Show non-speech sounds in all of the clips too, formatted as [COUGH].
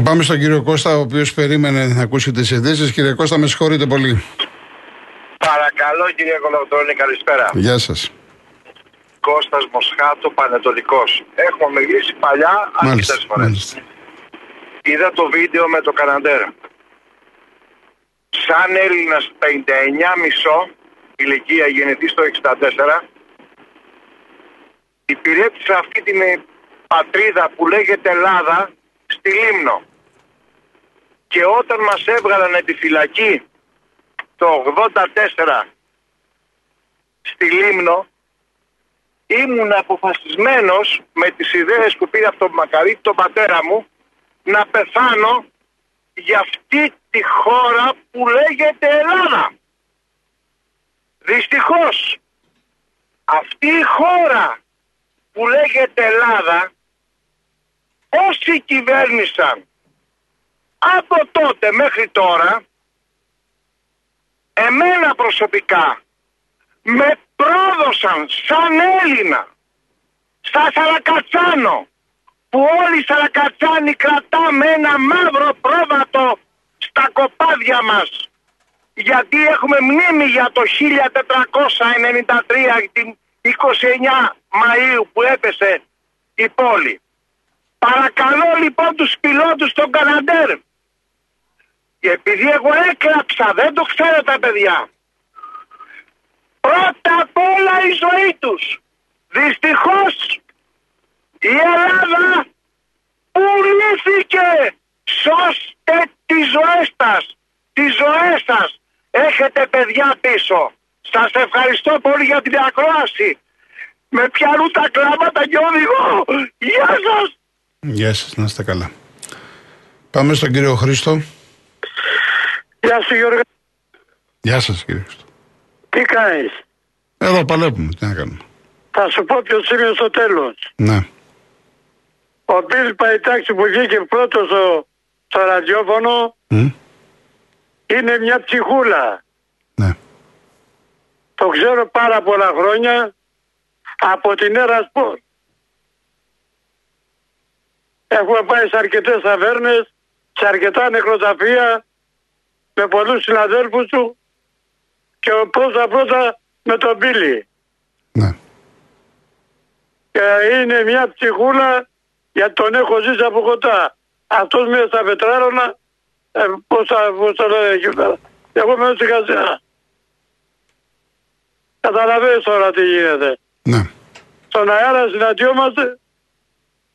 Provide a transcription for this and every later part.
Λοιπόν, πάμε στον κύριο Κώστα, ο οποίος περίμενε να ακούσει τις ειδήσεις. Κύριε Κώστα, με συγχωρείτε πολύ. Παρακαλώ κύριε Κολοτρώνη, καλησπέρα. Γεια σας. Κώστας Μοσχάτο, Πανετολικός. Έχουμε μιλήσει παλιά, αρκετές φορές. μάλιστα. Είδα το βίντεο με το Καναντέρα. Σαν Έλληνας 59 μισό, ηλικία γεννητής στο 64, υπηρέτησα αυτή την ε, πατρίδα που λέγεται Ελλάδα στη Λίμνο. Και όταν μας έβγαλαν τη φυλακή το 84 στη Λίμνο, ήμουν αποφασισμένος με τις ιδέες που πήρε από τον Μακαρίτη, τον πατέρα μου, να πεθάνω για αυτή τη χώρα που λέγεται Ελλάδα. Δυστυχώς, αυτή η χώρα που λέγεται Ελλάδα, όσοι κυβέρνησαν από τότε μέχρι τώρα, εμένα προσωπικά με πρόδωσαν σαν Έλληνα στα Σαρακατσάνο που όλοι οι Σαρακατσάνοι κρατάμε ένα μαύρο πρόβατο στα κοπάδια μας γιατί έχουμε μνήμη για το 1493 την 29 Μαΐου που έπεσε η πόλη. Παρακαλώ λοιπόν τους πιλότους των Καναντέρ και επειδή εγώ έκλαψα, δεν το ξέρω τα παιδιά. Πρώτα απ' όλα η ζωή τους. Δυστυχώς η Ελλάδα πουλήθηκε. Σώστε τις ζωές σας. Τις ζωές σας. Έχετε παιδιά πίσω. Σας ευχαριστώ πολύ για την ακρόαση. Με πιάνουν τα κλάματα και οδηγώ. Γεια σας. Γεια σας, να είστε καλά. Πάμε στον κύριο Χρήστο. Γεια σου Γιώργο. Γεια σας, κύριε Χρήστο. Τι κάνεις; Εδώ παλεύουμε, τι να κάνουμε. Θα σου πω ποιος είμαι στο τέλος. Ναι. Ο Μπιλ Παϊτάξη που βγήκε πρώτος στο, στο ραδιόφωνο Μμ, είναι μια ψυχούλα. ναι. Το ξέρω πάρα πολλά χρόνια από την Έρα Σπορ. Έχουμε πάει σε αρκετές ταβέρνες, σε αρκετά νεκροταφεία, με πολλούς συναδέλφους του και πρώτα πρώτα με τον Μπίλι. ναι. Και είναι μια ψυχούλα γιατί τον έχω ζήσει από κοντά. Αυτός μέσα στα πετράρωνα, ε, πώς θα, πώς θα λέω εκεί πέρα. Εγώ μένω στη Χαζιά. Καταλαβαίνεις τώρα τι γίνεται. Ναι. Στον αέρα συναντιόμαστε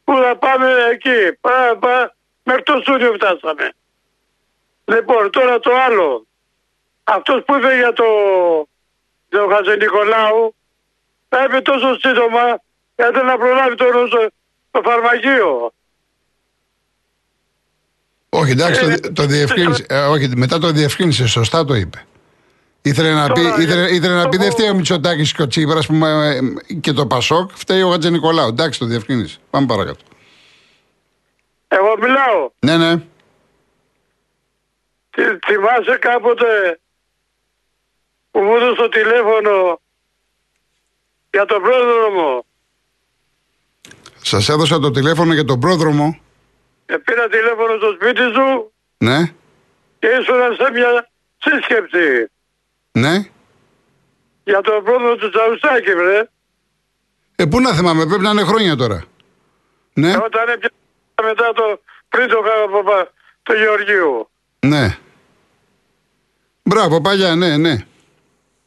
που θα πάμε εκεί. Πά, πά, μέχρι το στούντιο φτάσαμε. Λοιπόν, τώρα το άλλο. Αυτός που είπε για το, το Χατζηνικολάου θα είπε τόσο σύντομα γιατί να προλάβει το, το, το φαρμακείο. Όχι, εντάξει, Ε, το, το διευκρίνησε. ε, όχι, μετά το διευκρίνησε, σωστά το είπε. Ήθελε να πει, Τώρα, ήθελε, ήθελε να πει το- δεν φταίει ο Μητσοτάκης και ο Τσίπρας και το Πασόκ, φταίει ο Χατζη Νικολάου. Εντάξει, το διευκρίνησε. Πάμε παρακάτω. Εγώ μιλάω. Ναι, ναι. Θυ- θυμάσαι κάποτε που μου έδωσε το τηλέφωνο για τον πρόδρομο; Σας έδωσα το τηλέφωνο για τον πρόδρομο. Και πήρα τηλέφωνο στο σπίτι σου Ναι, και ήσουν σε μια σύσκεψη ναι. για τον πρόδρομο του Τσαουσάκη, βρε. Ε, πού να θυμάμαι, πρέπει να είναι χρόνια τώρα. Ναι, Ε, Όταν έπιασα μετά το πριν το, Κα- το Γεωργίου. ναι. Μπράβο, παλιά, ναι, ναι.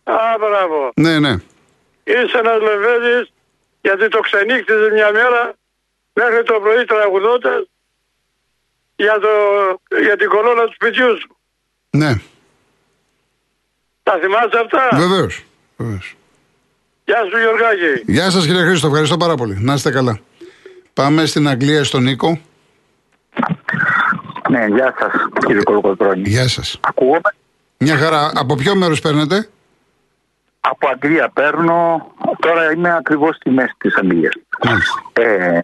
Α, μπράβο. Ναι, ναι. Είσαι ένας λεβέντης γιατί το ξενύχτησες μια μέρα μέχρι το πρωί τραγουδώντας για, το, για την κολόνα του σπιτιού σου. Ναι, Τα θυμάσαι αυτά; βεβαίως. Βεβαίως. Γεια σου Γιωργάκη. Γεια σας κύριε Χρήστο, ευχαριστώ πάρα πολύ. Να είστε καλά. Πάμε στην Αγγλία, στον Νίκο. Ναι, γεια σας, κύριε Κολοκοτρώνη. Γεια σας. Ακούγομαι; Μια χαρά. Από ποιο μέρος παίρνετε, Από Αγγλία παίρνω. Τώρα είμαι ακριβώς στη μέση της Αγγλίας. Μάλιστα. Ε,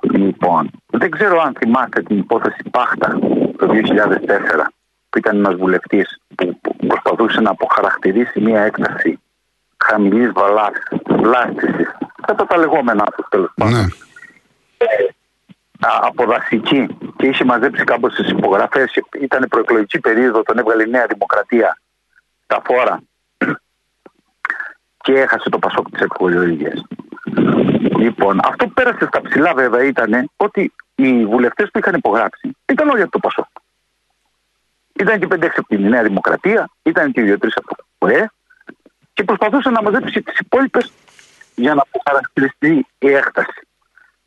λοιπόν, δεν ξέρω αν θυμάστε την υπόθεση Πάχτα το 2004 που ήταν ένας βουλευτής που που προσπαθούσε να αποχαρακτηρίσει μια έκταση χαμηλής βλάστησης κατά τα λεγόμενά τους τέλος πάντων Ναι. Α, από δασική και και είχε μαζέψει κάπως τις υπογραφές, ήταν προεκλογική περίοδο, τον έβγαλε η Νέα Δημοκρατία τα φόρα και έχασε το Πασόκ της εκχωριολογίας. Λοιπόν, αυτό που πέρασε στα ψηλά βέβαια ήταν ότι οι βουλευτές που είχαν υπογράψει ήταν όλοι από το Πασόκ. Ήταν και 5-6 από τη Νέα Δημοκρατία, ήταν και 2-3 από το ΠΟΕ και προσπαθούσε να μαζέψει τις υπόλοιπες για να αποχαρακτηριστεί η έκταση.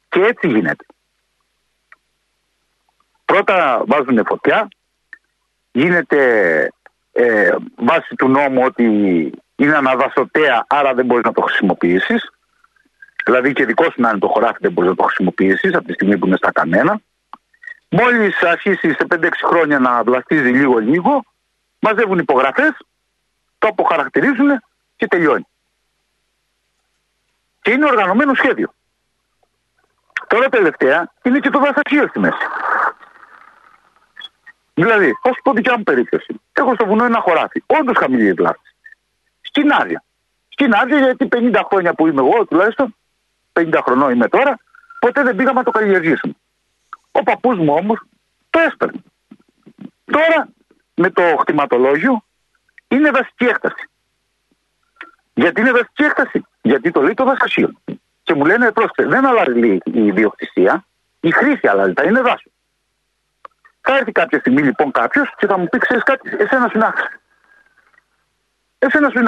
Και έτσι γίνεται. Πρώτα βάζουν φωτιά, γίνεται ε, βάσει του νόμου ότι είναι αναδασωτέα, άρα δεν μπορείς να το χρησιμοποιήσεις. Δηλαδή και δικός σου να είναι το χωράφι, δεν μπορείς να το χρησιμοποιήσεις από τη στιγμή που είναι στα κανένα. Μόλις αρχίσει σε 5-6 χρόνια να βλαστίζει λίγο-λίγο, μαζεύουν υπογραφές, το αποχαρακτηρίζουν και τελειώνει. Και είναι οργανωμένο σχέδιο. Τώρα τελευταία είναι και το δασαρχείο στη μέση. Δηλαδή, θα σου πω δικιά μου περίπτωση. Έχω στο βουνό ένα χωράφι. Όντως χαμηλή βλάστη. Στην άδεια. Στην άδεια γιατί 50 χρόνια που είμαι εγώ τουλάχιστον, 50 χρονών είμαι τώρα, ποτέ δεν πήγαμε να το καλλιεργήσουμε. Ο παππούς μου όμως το έσπερνε. Τώρα με το χτιματολόγιο είναι δασική έκταση. Γιατί είναι δασική έκταση, Γιατί το λέει το δασασίο. Και μου λένε πρόσφυγε, δεν αλλάζει η ιδιοκτησία, η χρήση αλλάζει, θα είναι δάσος. Θα έρθει κάποια στιγμή λοιπόν κάποιος και θα μου πει: Ξέρεις κάτι, εσένα σου Εσένα σου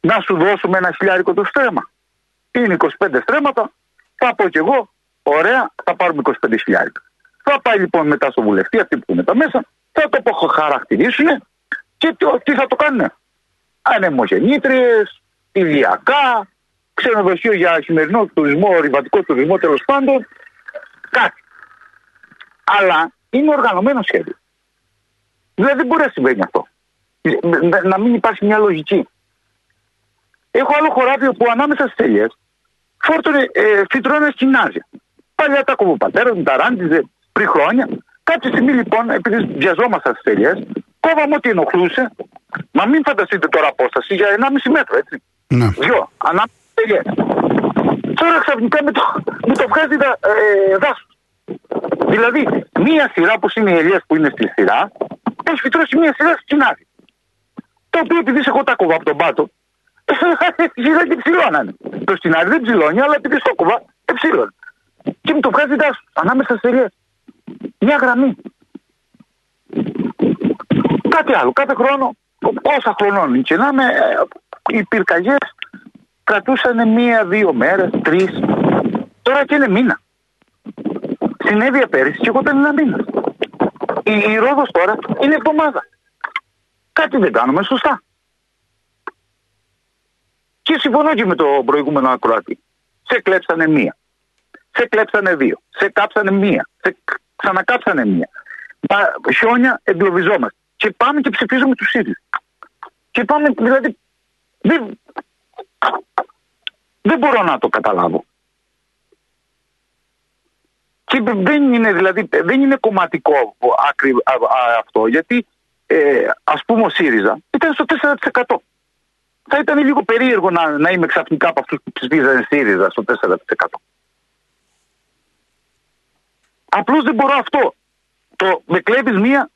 Να σου δώσουμε ένα χιλιάρικο το στρέμμα. Είναι 25 στρέμματα, θα πω κι εγώ, ωραία, θα πάρουμε 25 χιλιάρικα. Θα πάει λοιπόν μετά στο βουλευτή, αυτοί που είναι τα μέσα, θα το χαρακτηρίσουν και τι θα το κάνουν. Ανεμογεννήτριες, ηλιακά, ξενοδοχείο για χειμερινό τουρισμό, ορειβατικό τουρισμό τέλος πάντων. Κάτι. Αλλά είναι οργανωμένο σχέδιο. Δηλαδή δεν μπορεί να συμβαίνει αυτό. Να μην υπάρχει μια λογική. Έχω άλλο χωράφι που ανάμεσα στις ελιές φόρτωνε ε, φυτρώνε σκηνάζια. Παλιά τα κοβοπατέρα μου, τα ράντιζε πριν χρόνια. Κάποια στιγμή λοιπόν, επειδή βιαζόμασταν στις ελιές, κόβαμε ό,τι ενοχλούσε. Μα μην φανταστείτε τώρα απόσταση για 1,5 μέτρο, έτσι. Ναι. Δυο, ανάμεσα στις ελιές. Τώρα ξαφνικά με το, με το βγάζει ε, δάσος. Δηλαδή, μία σειρά που είναι οι ελιές που είναι στη σειρά, έχει φυτρώσει μία σειρά στην άδεια. Το οποίο επειδή σε έχω τα κοβά από τον πάτο, [LAUGHS] σειρά και ψηλώνανε. Το στην άδεια δεν ψηλώνει, αλλά επειδή στο κοβά, ψηλώνει. Και μου το βγάζει δάσο ανάμεσα στις ελιές. Μια γραμμή. Κάτι άλλο. Κάθε χρόνο, όσα χρονών και να είμαι, οι πυρκαγιές κρατούσαν μία-δύο μέρες, τρεις. Τώρα και είναι μήνα. Συνέβη πέρυσι και εγώ ήταν ένα μήνα. Η, η Ρόδος τώρα είναι εβδομάδα. Κάτι δεν κάνουμε σωστά. Και συμφωνώ και με το προηγούμενο ακροατή. Σε κλέψανε μία. Σε κλέψανε δύο. Σε κάψανε μία. Σε ξανακάψανε μία. Πα, χιόνια εγκλωβιζόμαστε. Και πάμε και ψηφίζουμε τους ίδιους. Και πάμε, δηλαδή, δεν, δεν μπορώ να το καταλάβω. Και δεν είναι, δηλαδή, δεν είναι κομματικό άκρη αυτό, γιατί ε, ας πούμε ο ΣΥΡΙΖΑ ήταν στο 4%. Θα ήταν λίγο περίεργο να, να είμαι ξαφνικά από αυτούς που ψηφίζανε ΣΥΡΙΖΑ στο 4%. Απλώς δεν μπορώ αυτό. Το με κλέβεις μία,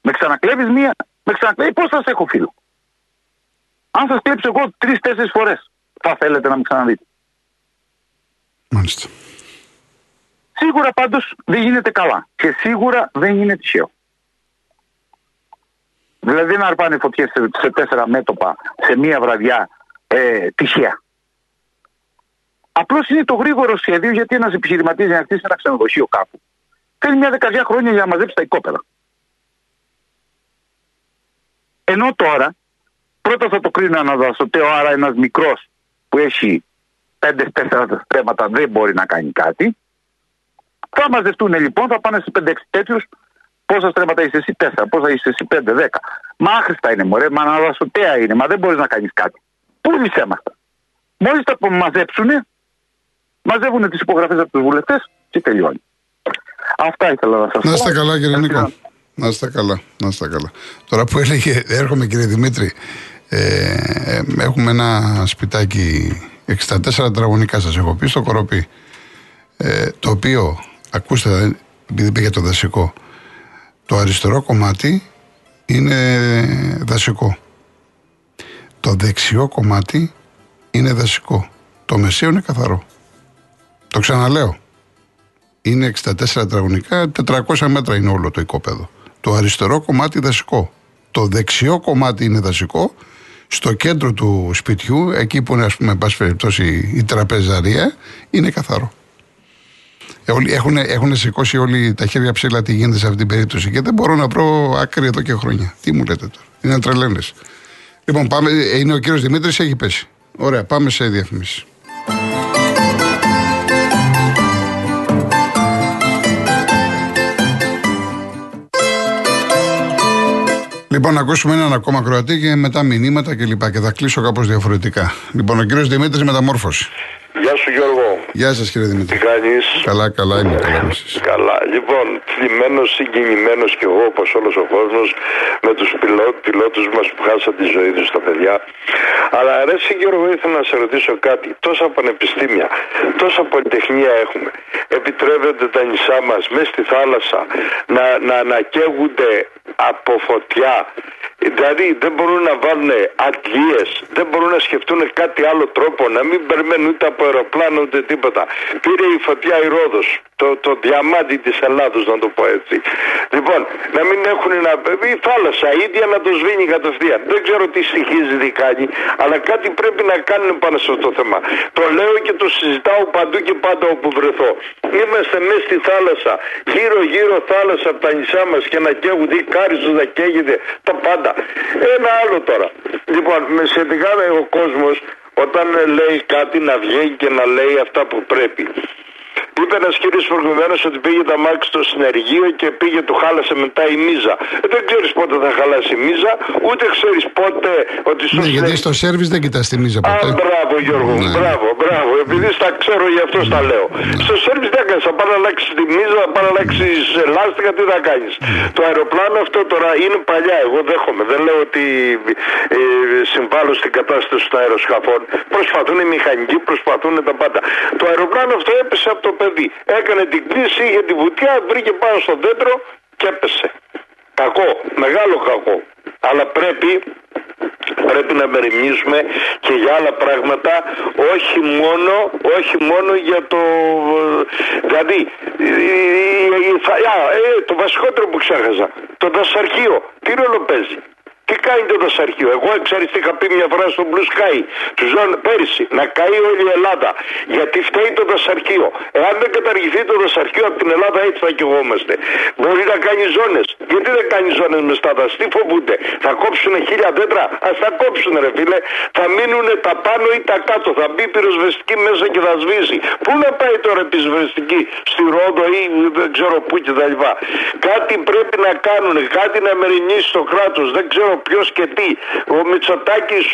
με ξανακλέβεις μία, με ξανακλέβεις, πώς θα σε έχω φίλο; Αν σας κλέψω εγώ τρεις-τέσσερις φορές, θα θέλετε να με ξαναδείτε. Μάλιστα. Σίγουρα πάντως δεν γίνεται καλά και σίγουρα δεν είναι τυχαίο. Δηλαδή να αρπάνε φωτιές σε, τέσσερα μέτωπα σε μία βραδιά ε, τυχαία. Απλώς είναι το γρήγορο σχέδιο γιατί ένας επιχειρηματία για να χτίσει ένα ξενοδοχείο κάπου θέλει μια δεκαετία χρόνια για να μαζέψει τα οικόπεδα. Ενώ τώρα πρώτα θα το κρίνει ένα δασοτέο, άρα ένας μικρός που έχει 5-4 στρέμματα δεν μπορεί να κάνει κάτι. Θα μαζευτούν λοιπόν, θα πάνε σε 5-6 τέτοιους. Πόσα στρέμματα είσαι εσύ, 4, πόσα είσαι εσύ, 5, 10. Μα άχρηστα είναι, μωρέ, μα αναδασωτέα είναι, μα δεν μπορείς να κάνεις κάτι. Πούλησέ μα. Μόλις τα μαζέψουν, μαζεύουν τις υπογραφές από τους βουλευτές και τελειώνει. Αυτά ήθελα να σας πω. Να είστε καλά, κύριε Νίκο. Να είστε καλά, να είστε καλά. Τώρα που έλεγε, έρχομαι κύριε Δημήτρη, ε, ε, έχουμε ένα σπιτάκι 64 τετραγωνικά, σας έχω πει, στο Κοροπή. Ε, το οποίο Ακούστε, επειδή είπε για το δασικό. Το αριστερό κομμάτι είναι δασικό. Το δεξιό κομμάτι είναι δασικό. Το μεσαίο είναι καθαρό. Το ξαναλέω. Είναι 64 τετραγωνικά, 400 μέτρα είναι όλο το οικόπεδο. Το αριστερό κομμάτι δασικό. Το δεξιό κομμάτι είναι δασικό. Στο κέντρο του σπιτιού, εκεί που είναι, ας πούμε, πάση περιπτώσει, η τραπεζαρία, είναι καθαρό. Έχουν, έχουν σηκώσει όλοι τα χέρια ψηλά τι γίνεται σε αυτή την περίπτωση και δεν μπορώ να βρω άκρη εδώ και χρόνια. Τι μου λέτε τώρα. Είναι τρελαίνες. Λοιπόν, πάμε, είναι ο κύριος Δημήτρης, έχει πέσει. Ωραία, πάμε σε διαφημίσεις. Λοιπόν, να ακούσουμε έναν ακόμα Κροατή και μετά μηνύματα κλπ. Και, και θα κλείσω κάπως διαφορετικά. Λοιπόν, ο κύριος Δημήτρης Μεταμόρφωση. Γεια σου Γιώργο. Γεια σας κύριε Δημήτρη. Τι κάνεις; Καλά, καλά είμαι. Καλά, καλά. Λοιπόν, θλιμμένος, συγκινημένος κι εγώ όπως όλος ο κόσμος με τους πιλότους μας που χάσαν τη ζωή τους τα παιδιά. Αλλά αρέσει Γιώργο, ήθελα να σε ρωτήσω κάτι. Τόσα πανεπιστήμια, τόσα πολυτεχνία έχουμε. Επιτρέπεται τα νησά μας μέσα στη θάλασσα να, να ανακαίγονται από φωτιά Δηλαδή δεν μπορούν να βάλουν αντλίε, δεν μπορούν να σκεφτούν κάτι άλλο τρόπο, να μην περιμένουν ούτε από αεροπλάνο ούτε τίποτα. Πήρε η φωτιά η Ρόδος, το, το διαμάντι της Ελλάδος να το πω έτσι. Λοιπόν, να μην έχουν να... η θάλασσα ίδια να το σβήνει κατευθείαν. Δεν ξέρω τι στοιχίζει κάνει, αλλά κάτι πρέπει να κάνουν πάνω σε αυτό το θέμα. Το λέω και το συζητάω παντού και πάντα όπου βρεθώ. Είμαστε μέσα στη θάλασσα, γύρω γύρω θάλασσα από τα νησιά μας και να καίγονται, η Κάριστος να καίγεται, τα πάντα. Ένα άλλο τώρα. Λοιπόν, με σχετικά με ο κόσμος όταν λέει κάτι να βγαίνει και να λέει αυτά που πρέπει. Είπε ένας κύριος προηγουμένω ότι πήγε τα μάξι στο συνεργείο και πήγε, του χάλασε μετά η μίζα. Ε, δεν ξέρεις πότε θα χαλάσει η μίζα, ούτε ξέρεις πότε ότι στο. Ναι, γιατί στο σερβις δεν κοιτάς τη μίζα ποτέ. Α, μπράβο Γιώργο, ναι. μπράβο, μπράβο. Επειδή στα ξέρω γι' αυτό τα λέω. Ναι. Στο σερβις δεν κάνει, θα πάει να αλλάξεις τη μίζα, θα πάει να αλλάξεις λάστιχα, τι θα κάνεις. Ναι. Το αεροπλάνο αυτό τώρα είναι παλιά, εγώ δέχομαι. Δεν λέω ότι ε, συμβάλλω στην κατάσταση των αεροσκαφών. Προσπαθούν οι μηχανικοί, προσπαθούν τα πάντα. Το αεροπλάνο αυτό έπεσε από το παιδί. Έκανε την κλίση, είχε τη βουτιά, βρήκε πάνω στο δέντρο και έπεσε. Κακό, μεγάλο κακό. Αλλά πρέπει πρέπει να μεριμνήσουμε και για άλλα πράγματα όχι μόνο, όχι μόνο για το δηλαδή το βασικότερο που ξέχασα το δασαρχείο τι ρόλο παίζει τι κάνει το δασαρχείο; Εγώ εξαριστή είχα πει μια φορά στο Blue Sky τους ζών πέρυσι να καεί όλη η Ελλάδα. Γιατί φταίει το δασαρχείο. Εάν δεν καταργηθεί το δασαρχείο από την Ελλάδα έτσι θα κυγόμαστε. Μπορεί να κάνει ζώνες. Γιατί δεν κάνει ζώνες με στα δάση. Τι φοβούνται; Θα κόψουν χίλια δέντρα; Α τα κόψουν ρε φίλε. Θα μείνουν τα πάνω ή τα κάτω. Θα μπει πυροσβεστική μέσα και θα σβήσει. Πού να πάει τώρα η πυροσβεστική; Στη Ρόδο ή δεν ξέρω πού κτλ. Κάτι πρέπει να κάνουν. Κάτι να μεριμνήσει το κράτος. Δεν ξέρω ποιο και τι. Ο Μητσοτάκης,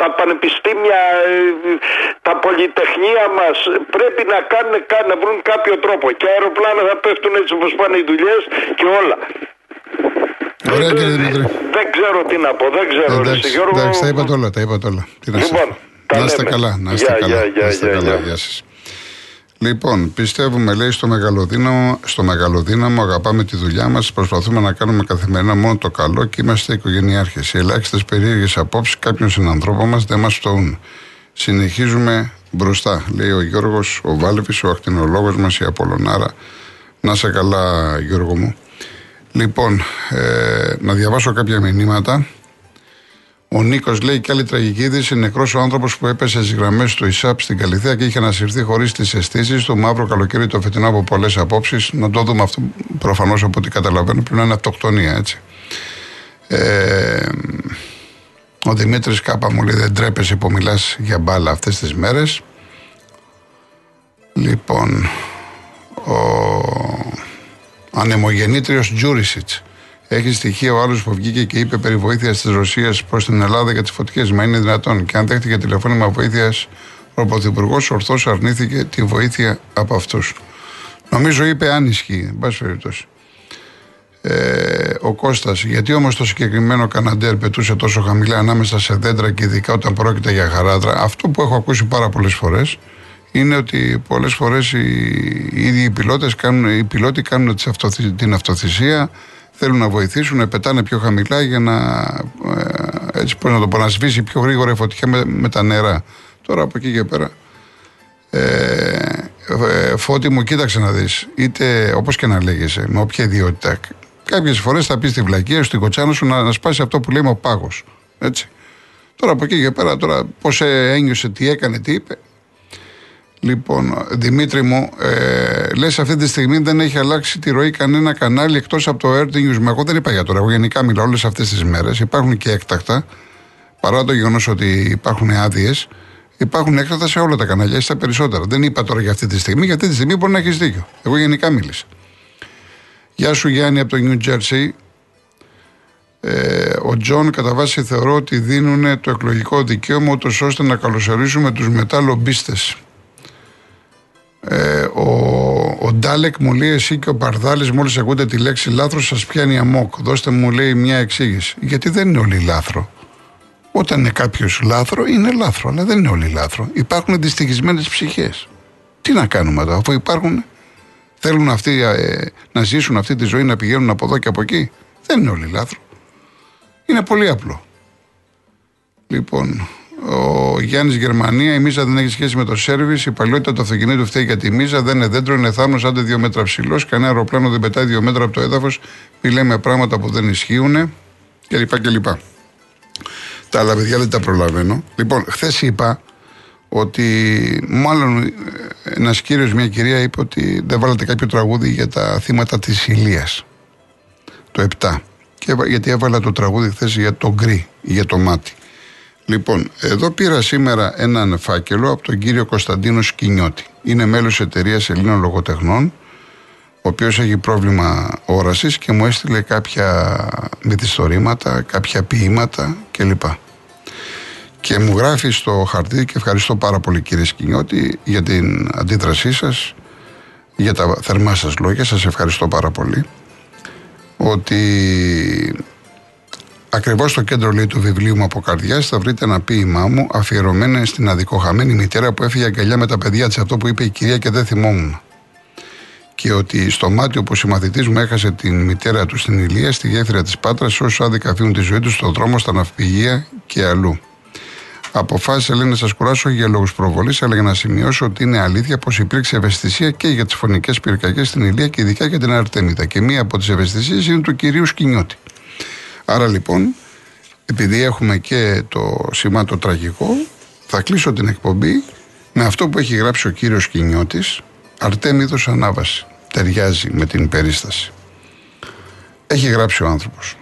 τα πανεπιστήμια, ε, τα πολυτεχνία μας πρέπει να κάνουν, να βρουν κάποιο τρόπο. Και αεροπλάνα θα πέφτουν έτσι όπως πάνε οι δουλειές και όλα. Ωραία κύριε Δημήτρη. Δεν ξέρω τι να πω, δεν ξέρω. Εντάξει, Γιώργο... εντάξει τα είπατε όλα, τα είπατε όλα. Τι να λοιπόν, να είστε καλά, να είστε καλά. Να είστε καλά. Γεια σας. Λοιπόν, πιστεύουμε, λέει, στο μεγαλοδύναμο, στο μεγαλοδύναμο, αγαπάμε τη δουλειά μας, προσπαθούμε να κάνουμε καθημερινά μόνο το καλό και είμαστε οικογενειάρχες. Οι ελάχιστες περίεργες απόψεις κάποιων συνανθρώπων μας δεν μας φτωούν. Συνεχίζουμε μπροστά, λέει ο Γιώργος, ο Βάλβης, ο ακτινολόγος μας, η Απολωνάρα. Να σε καλά, Γιώργο μου. Λοιπόν, ε, να διαβάσω κάποια μηνύματα. Ο Νίκος λέει και άλλη τραγική είδηση. Νεκρός ο άνθρωπος που έπεσε στις γραμμές του ΙΣΑΠ στην Καλυθέα και είχε ανασυρθεί χωρίς τις αισθήσεις του. Μαύρο καλοκαίρι το φετινό από πολλές απόψεις. Να το δούμε αυτό προφανώς από ό,τι καταλαβαίνω. Πρέπει να είναι αυτοκτονία, έτσι. Ε, ο Δημήτρης Κάπα μου λέει: Δεν τρέπεσαι που μιλάς για μπάλα αυτές τις μέρες. Λοιπόν, ο ανεμογεννήτριος Τζούρισιτς έχει στοιχεία ο άλλος που βγήκε και είπε περί βοήθειας της Ρωσίας προς την Ελλάδα για τις φωτιές. Μα είναι δυνατόν. Και αν δέχτηκε τηλεφώνημα βοήθειας, ο Πρωθυπουργός ορθώς αρνήθηκε τη βοήθεια από αυτούς. Νομίζω είπε αν ισχύει, εν πάση περιπτώσει. Ε, ο Κώστας, γιατί όμως το συγκεκριμένο Καναντέρ πετούσε τόσο χαμηλά ανάμεσα σε δέντρα και ειδικά όταν πρόκειται για χαράδρα, αυτό που έχω ακούσει πάρα πολλές φορές είναι ότι πολλές φορές οι ίδιοι οι πιλότες κάνουν, οι πιλότοι κάνουν την αυτοθυσία, θέλουν να βοηθήσουν, πετάνε πιο χαμηλά για να, ε, έτσι πώς να το πω, να σβήσει πιο γρήγορα η φωτιά με, με τα νερά. Τώρα από εκεί και πέρα. Ε, ε, φώτη μου, κοίταξε να δεις, είτε όπως και να λέγεσαι, με όποια ιδιότητα. Κάποιες φορές θα πεις τη βλακία, στην κοτσάνα σου να, να σπάσει αυτό που λέμε ο πάγος. Έτσι. Τώρα από εκεί και πέρα, τώρα πώς ένιωσε, τι έκανε, τι είπε. Λοιπόν, Δημήτρη μου, ε, λες αυτή τη στιγμή δεν έχει αλλάξει τη ροή κανένα κανάλι εκτός από το Earth News. εγώ δεν είπα για τώρα. Εγώ γενικά μιλάω όλες αυτές τις μέρες. Υπάρχουν και έκτακτα. Παρά το γεγονός ότι υπάρχουν άδειες, υπάρχουν έκτακτα σε όλα τα κανάλια, στα περισσότερα. Δεν είπα τώρα για αυτή τη στιγμή, γιατί τη στιγμή μπορεί να έχεις δίκιο. Εγώ γενικά μίλησα. Γεια σου Γιάννη από το New Jersey. Ε, ο Τζον κατά βάση θεωρώ ότι δίνουν το εκλογικό δικαίωμα ούτως ώστε να καλωσορίσουμε τους μετά λομπίστες. Ε, ο, ο Ντάλεκ μου λέει εσύ και ο Παρδάλης μόλις ακούτε τη λέξη λάθρο σας πιάνει αμόκ. Δώστε μου λέει μια εξήγηση. Γιατί δεν είναι όλοι λάθρο. Όταν είναι κάποιος λάθρο είναι λάθρο αλλά δεν είναι όλοι λάθρο. Υπάρχουν δυστυχισμένες ψυχές. Τι να κάνουμε εδώ αφού υπάρχουν θέλουν αυτοί ε, να ζήσουν αυτή τη ζωή να πηγαίνουν από εδώ και από εκεί. Δεν είναι όλοι λάθρο. Είναι πολύ απλό. Λοιπόν, ο Γιάννης Γερμανία, η μίζα δεν έχει σχέση με το σερβι. Η παλιότητα του αυτοκινήτου φταίει για τη μίζα. Δεν είναι δέντρο, είναι θάμνος, άντε δύο μέτρα ψηλός. Κανένα αεροπλάνο δεν πετάει δύο μέτρα από το έδαφος. Μιλάμε πράγματα που δεν ισχύουν κλπ. κλπ. Τα άλλα παιδιά δεν τα προλαβαίνω. Λοιπόν, χθες είπα ότι μάλλον ένας κύριος, μια κυρία είπε ότι δεν βάλατε κάποιο τραγούδι για τα θύματα της Ηλίας. Το 7 και γιατί έβαλα το τραγούδι χθες για το γκρι, για το μάτι. Λοιπόν, εδώ πήρα σήμερα έναν φάκελο από τον κύριο Κωνσταντίνο Σκινιώτη. Είναι μέλος εταιρείας Ελλήνων Λογοτεχνών, ο οποίος έχει πρόβλημα όρασης και μου έστειλε κάποια μυθιστορήματα, κάποια ποίηματα κλπ. Και μου γράφει στο χαρτί και ευχαριστώ πάρα πολύ κύριε Σκινιώτη για την αντίδρασή σας, για τα θερμά σας λόγια, σας ευχαριστώ πάρα πολύ ότι Ακριβώς στο κέντρο λέει του βιβλίου μου από καρδιάς θα βρείτε ένα ποίημά μου αφιερωμένο στην αδικοχαμένη μητέρα που έφυγε αγκαλιά με τα παιδιά της. Αυτό που είπε η κυρία και δεν θυμόμουν. Και ότι στο μάτι όπου ο συμμαθητής μου έχασε την μητέρα του στην Ηλία, στη γέφυρα της Πάτρας, όσου άδικα αφήνουν τη ζωή τους στον δρόμο, στα ναυπηγεία και αλλού. Αποφάσισα λέει να σας κουράσω για λόγους προβολής, αλλά για να σημειώσω ότι είναι αλήθεια πως υπήρξε ευαισθησία και για τις φωνικές πυρκαγιές στην Ηλία και ειδικά για την Αρτέμιδα. Και μία από τις ευαισθησίες είναι του κυρίου Σκινιώτη. Άρα λοιπόν, επειδή έχουμε και το σημά το τραγικό, θα κλείσω την εκπομπή με αυτό που έχει γράψει ο κύριος Κινιώτης, Αρτέμιδος Ανάβαση. Ταιριάζει με την περίσταση. Έχει γράψει ο άνθρωπος.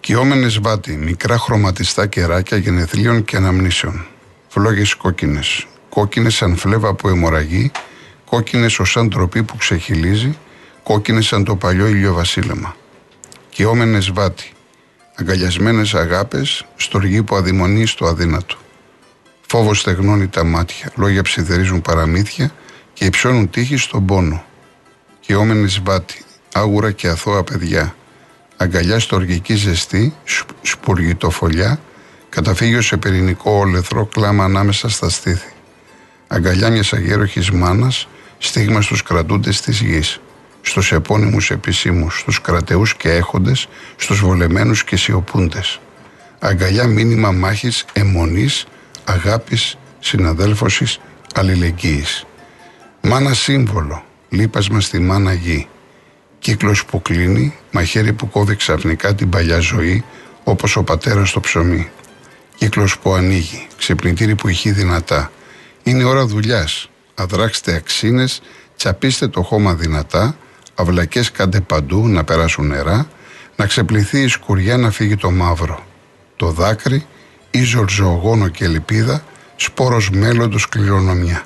Κιόμενες βάτι, μικρά χρωματιστά κεράκια γενεθλίων και αναμνήσεων. Φλόγες κόκκινες, κόκκινες σαν φλέβα που αιμορραγεί, κόκκινες ως σαν τροπή που ξεχυλίζει, κόκκινες σαν το παλιό ηλιοβασίλεμα σκιόμενες βάτι, αγκαλιασμένες αγάπες, στοργή που αδειμονεί στο αδύνατο. Φόβος στεγνώνει τα μάτια, λόγια ψιθερίζουν παραμύθια και υψώνουν τύχη στον πόνο. Κιόμενες βάτι, άγουρα και αθώα παιδιά, αγκαλιά στοργική ζεστή, σπουργητοφολιά, καταφύγιο σε πυρηνικό όλεθρο, κλάμα ανάμεσα στα στήθη. Αγκαλιά μιας αγέροχης μάνας, στίγμα στους κρατούντες της γης στους επώνυμους επισήμους, στους κρατεούς και έχοντες, στους βολεμένους και σιωπούντες. Αγκαλιά μήνυμα μάχης, αιμονής, αγάπης, συναδέλφωσης, αλληλεγγύης. Μάνα σύμβολο, λείπασμα στη μάνα γη. Κύκλος που κλείνει, μαχαίρι που κόβει ξαφνικά την παλιά ζωή, όπως ο πατέρας στο ψωμί. Κύκλος που ανοίγει, ξυπνητήρι που ηχεί δυνατά. Είναι ώρα δουλειάς. Αδράξτε αξίνες, τσαπίστε το χώμα δυνατά, αυλακές κάντε παντού να περάσουν νερά, να ξεπληθεί η σκουριά να φύγει το μαύρο. Το δάκρυ, ίζορ ζωογόνο και λυπίδα, σπόρος μέλλοντος κληρονομιά.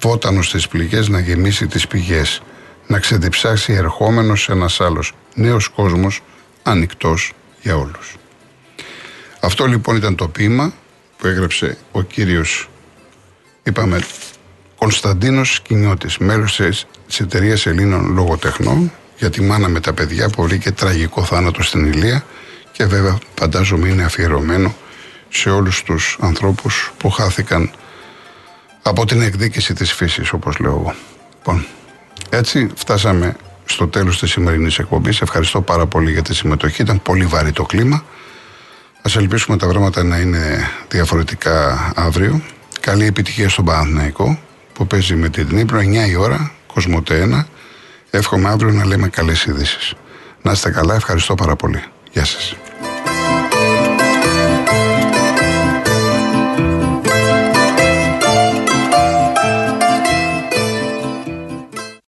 Βότανος στις πληγές να γεμίσει τις πηγές, να ξεδιψάξει ερχόμενος ένας άλλος νέος κόσμος, ανοιχτός για όλους. Αυτό λοιπόν ήταν το ποίημα που έγραψε ο κύριος, είπαμε, Κωνσταντίνος Κινιώτης, μέλος της της εταιρείας Ελλήνων Λογοτεχνών για τη μάνα με τα παιδιά που βρήκε τραγικό θάνατο στην Ηλία και βέβαια φαντάζομαι είναι αφιερωμένο σε όλους τους ανθρώπους που χάθηκαν από την εκδίκηση της φύσης όπως λέω εγώ. Λοιπόν, έτσι φτάσαμε στο τέλος της σημερινής εκπομπής. Ευχαριστώ πάρα πολύ για τη συμμετοχή. Ήταν πολύ βαρύ το κλίμα. Ας ελπίσουμε τα πράγματα να είναι διαφορετικά αύριο. Καλή επιτυχία στον Παναθηναϊκό που παίζει με την Νύπρο 9 η ώρα, Κοσμοτέ Εύχομαι αύριο να λέμε καλές ειδήσει. Να είστε καλά, ευχαριστώ πάρα πολύ. Γεια σας.